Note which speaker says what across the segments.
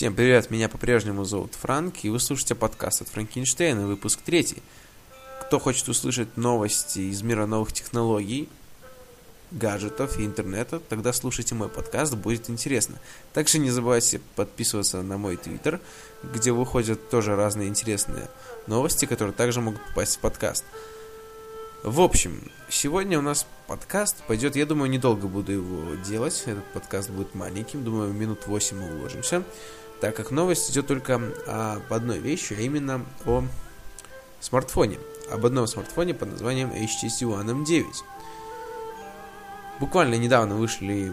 Speaker 1: Всем привет, меня по-прежнему зовут Франк, и вы слушаете подкаст от Франкенштейна, выпуск третий. Кто хочет услышать новости из мира новых технологий, гаджетов и интернета, тогда слушайте мой подкаст, будет интересно. Также не забывайте подписываться на мой твиттер, где выходят тоже разные интересные новости, которые также могут попасть в подкаст. В общем, сегодня у нас подкаст пойдет, я думаю, недолго буду его делать, этот подкаст будет маленьким, думаю, минут 8 мы уложимся, так как новость идет только об одной вещи, а именно о смартфоне, об одном смартфоне под названием HTC One M9. Буквально недавно вышли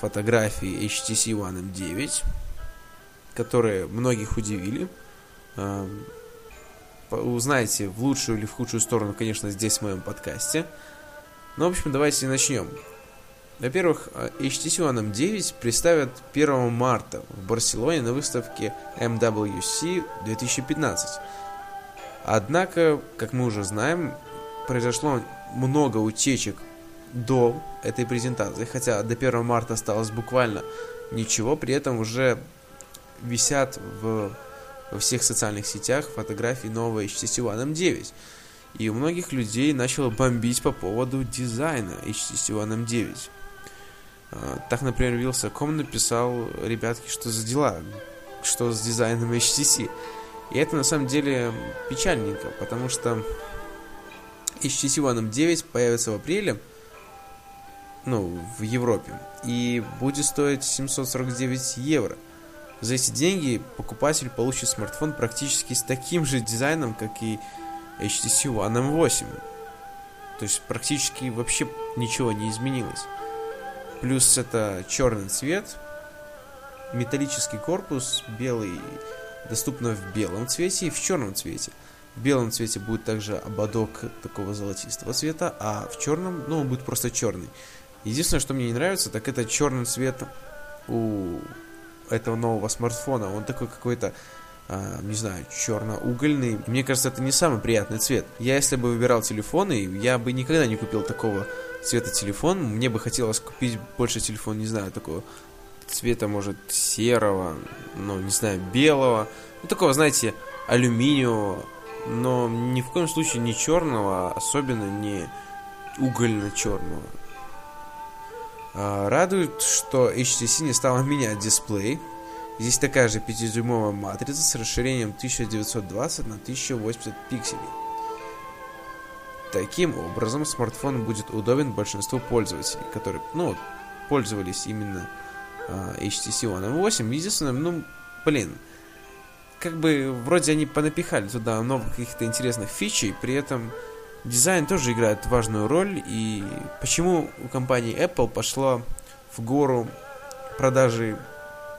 Speaker 1: фотографии HTC One M9, которые многих удивили. По- Узнаете в лучшую или в худшую сторону, конечно, здесь в моем подкасте. Ну, в общем, давайте начнем. Во-первых, э, HTC One M9 представят 1 марта в Барселоне на выставке MWC 2015. Однако, как мы уже знаем, произошло много утечек до этой презентации, хотя до 1 марта осталось буквально ничего, при этом уже висят в, во всех социальных сетях фотографии нового HTC One M9. И у многих людей начало бомбить по поводу дизайна HTC One M9. А, Так, например, Вилсаком написал, ребятки, что за дела, что с дизайном HTC. И это на самом деле печальненько, потому что HTC One M9 появится в апреле, ну, в Европе, и будет стоить 749 евро. За эти деньги покупатель получит смартфон практически с таким же дизайном, как и HTC One M8. То есть практически вообще ничего не изменилось. Плюс это черный цвет, металлический корпус, белый, доступно в белом цвете и в черном цвете. В белом цвете будет также ободок такого золотистого цвета, а в черном, ну, он будет просто черный. Единственное, что мне не нравится, так это черный цвет у этого нового смартфона. Он такой какой-то, а, не знаю, черно-угольный. Мне кажется, это не самый приятный цвет. Я, если бы выбирал телефоны, я бы никогда не купил такого цвета телефон. Мне бы хотелось купить больше телефон, не знаю, такого цвета, может, серого, ну, не знаю, белого. Ну, такого, знаете, алюминиевого. Но ни в коем случае не черного, особенно не угольно-черного. А, Радует, что HTC не стала менять дисплей. Здесь такая же 5-дюймовая матрица с расширением 1920 на 1080 пикселей. Таким образом, смартфон будет удобен большинству пользователей, которые, ну, пользовались именно а, HTC One M8. Единственное, ну, блин, как бы вроде они понапихали туда новых каких-то интересных фичей, при этом дизайн тоже играет важную роль. И почему у компании Apple пошла в гору продажи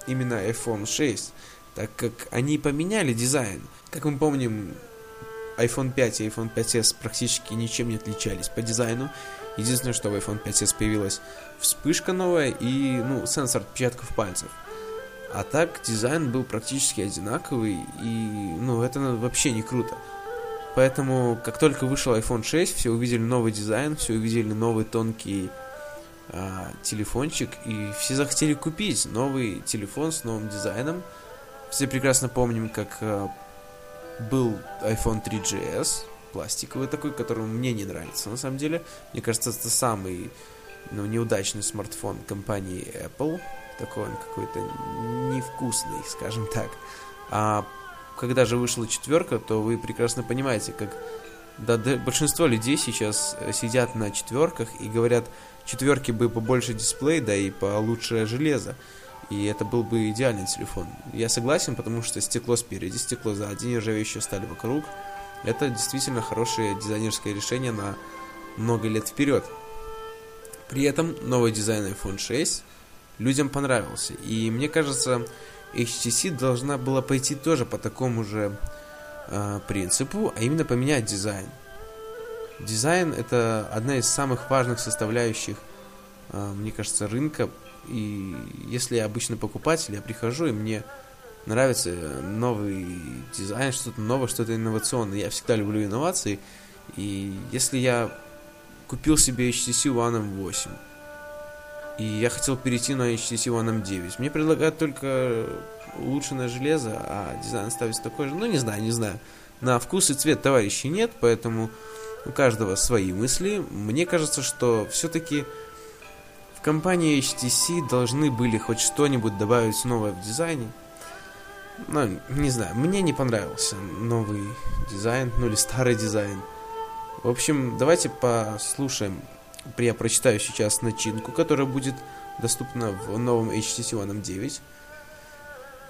Speaker 1: именно iPhone 6? Так как они поменяли дизайн. Как мы помним, iPhone 5 и iPhone 5s практически ничем не отличались по дизайну. Единственное, что в iPhone 5s появилась вспышка новая и ну, сенсор отпечатков пальцев. А так дизайн был практически одинаковый, и ну это вообще не круто. Поэтому, как только вышел iPhone 6, все увидели новый дизайн, все увидели новый тонкий а, телефончик, и все захотели купить новый телефон с новым дизайном. Все прекрасно помним, как а, был iPhone 3GS, пластиковый такой, который мне не нравится на самом деле. Мне кажется, это самый ну, неудачный смартфон компании Apple. такой он какой-то невкусный, скажем так. А когда же вышла четверка, то вы прекрасно понимаете, как да, да, большинство людей сейчас э, сидят на четверках и говорят, четверки бы побольше дисплей, да и получше железо. И это был бы идеальный телефон. Я согласен, потому что стекло спереди, стекло сзади, нержавеющая сталь вокруг. Это действительно хорошее дизайнерское решение на много лет вперед. При этом новый дизайн iPhone 6 людям понравился. И мне кажется, HTC должна была пойти тоже по такому же э, принципу, а именно поменять дизайн. Дизайн это одна из самых важных составляющих, э, мне кажется, рынка. И если я обычный покупатель, я прихожу и мне нравится новый дизайн, что-то новое, что-то инновационное. Я всегда люблю инновации. И если я купил себе HTC One M8, и я хотел перейти на HTC One M9. Мне предлагают только улучшенное железо, а дизайн ставится такой же. Ну, не знаю, не знаю. На вкус и цвет товарищей нет, поэтому у каждого свои мысли. Мне кажется, что все-таки в компании HTC должны были хоть что-нибудь добавить новое в дизайне. Ну, не знаю, мне не понравился новый дизайн, ну или старый дизайн. В общем, давайте послушаем я прочитаю сейчас начинку, которая будет доступна в новом HTC One M9.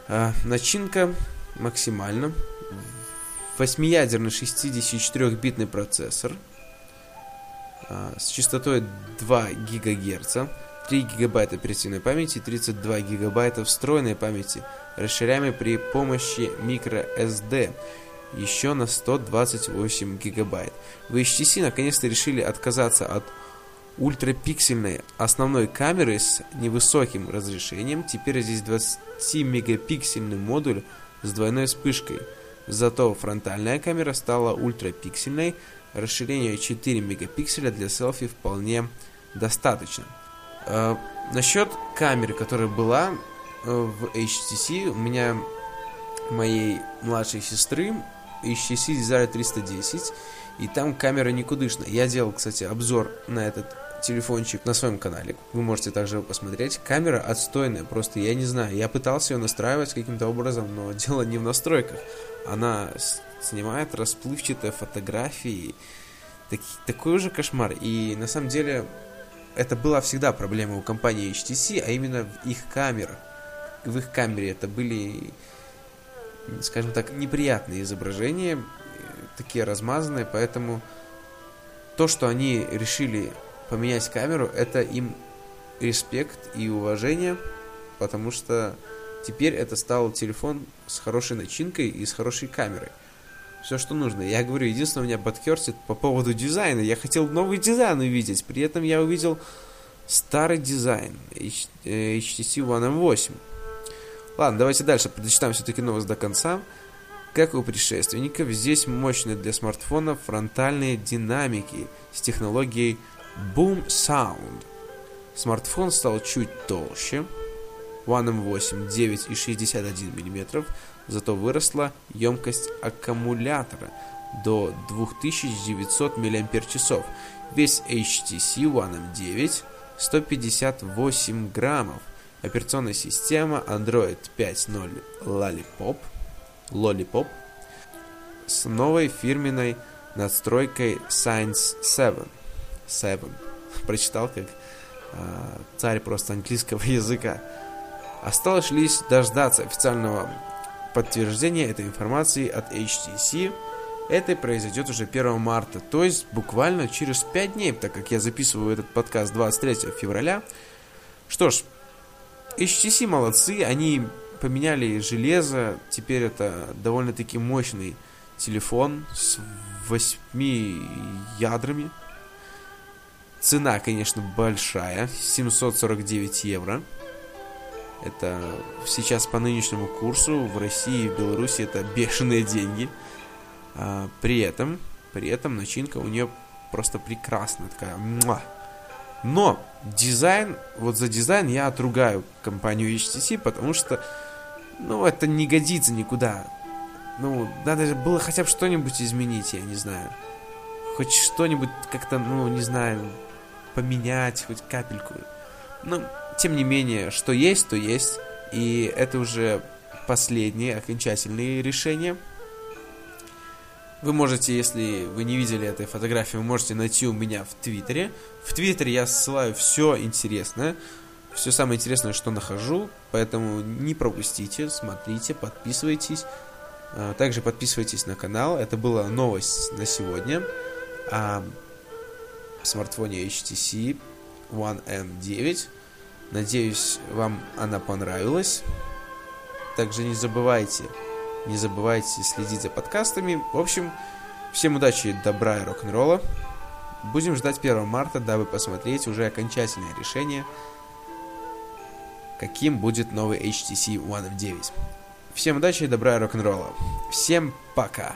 Speaker 1: А, начинка максимально. 8-ядерный 64-битный процессор а, с частотой 2 ГГц, 3 ГБ оперативной памяти, 32 ГБ встроенной памяти, расширяемой при помощи microSD еще на 128 гигабайт. В HTC наконец-то решили отказаться от ультрапиксельной основной камеры с невысоким разрешением. Теперь здесь 20-мегапиксельный модуль с двойной вспышкой. Зато фронтальная камера стала ультрапиксельной. Расширение 4 мегапикселя для селфи вполне достаточно. Э, насчет камеры, которая была э, в HTC, у меня моей младшей сестры HTC Desire 310, и там камера никудышная. Я делал, кстати, обзор на этот телефончик на своем канале. Вы можете также его посмотреть. Камера отстойная, просто я не знаю. Я пытался ее настраивать каким-то образом, но дело не в настройках. Она снимает расплывчатые фотографии. Так, такой уже кошмар. И на самом деле это была всегда проблема у компании HTC, а именно в их камерах. В их камере это были, скажем так, неприятные изображения, такие размазанные, поэтому то, что они решили поменять камеру, это им респект и уважение, потому что теперь это стал телефон с хорошей начинкой и с хорошей камерой. Все, что нужно. Я говорю, единственное, у меня подкерсит по поводу дизайна. Я хотел новый дизайн увидеть, при этом я увидел старый дизайн HTC One M8. Ладно, давайте дальше прочитаем все-таки новость до конца. Как у предшественников, здесь мощные для смартфона фронтальные динамики с технологией Boom Sound. Смартфон стал чуть толще, One M8 9,61 мм, зато выросла емкость аккумулятора до 2900 мАч. Весь HTC One M9 158 граммов. Операционная система Android 5.0 Lollipop, Lollipop с новой фирменной надстройкой Science 7. Seven. Прочитал как э, царь просто английского языка. Осталось лишь дождаться официального подтверждения этой информации от HTC. Это произойдет уже 1 марта, то есть буквально через 5 дней, так как я записываю этот подкаст 23 февраля. Что ж, HTC молодцы, они поменяли железо, теперь это довольно-таки мощный телефон с 8 ядрами, Цена, конечно, большая, 749 евро. Это сейчас по нынешнему курсу в России и в Беларуси это бешеные деньги. А, при этом, при этом начинка у нее просто прекрасная, такая. Муа. Но дизайн, вот за дизайн я отругаю компанию HTC, потому что, ну, это не годится никуда. Ну, надо было хотя бы что-нибудь изменить, я не знаю. Хоть что-нибудь как-то, ну, не знаю, поменять хоть капельку. Ну, тем не менее, что есть, то есть. И это уже последние окончательные решения. Вы можете, если вы не видели этой фотографии, вы можете найти у меня в Твиттере. В Твиттере я ссылаю все интересное, все самое интересное, что нахожу, поэтому не пропустите, смотрите, подписывайтесь. А, также подписывайтесь на канал. Это была новость на сегодня о смартфоне HTC One M9. Надеюсь, вам она понравилась. Также не забывайте, не забывайте следить за подкастами. В общем, всем удачи, добра и рок-н-ролла. Будем ждать 1 марта, дабы посмотреть уже окончательное решение, каким будет новый HTC One F9. Всем удачи, добра и рок-н-ролла. Всем пока.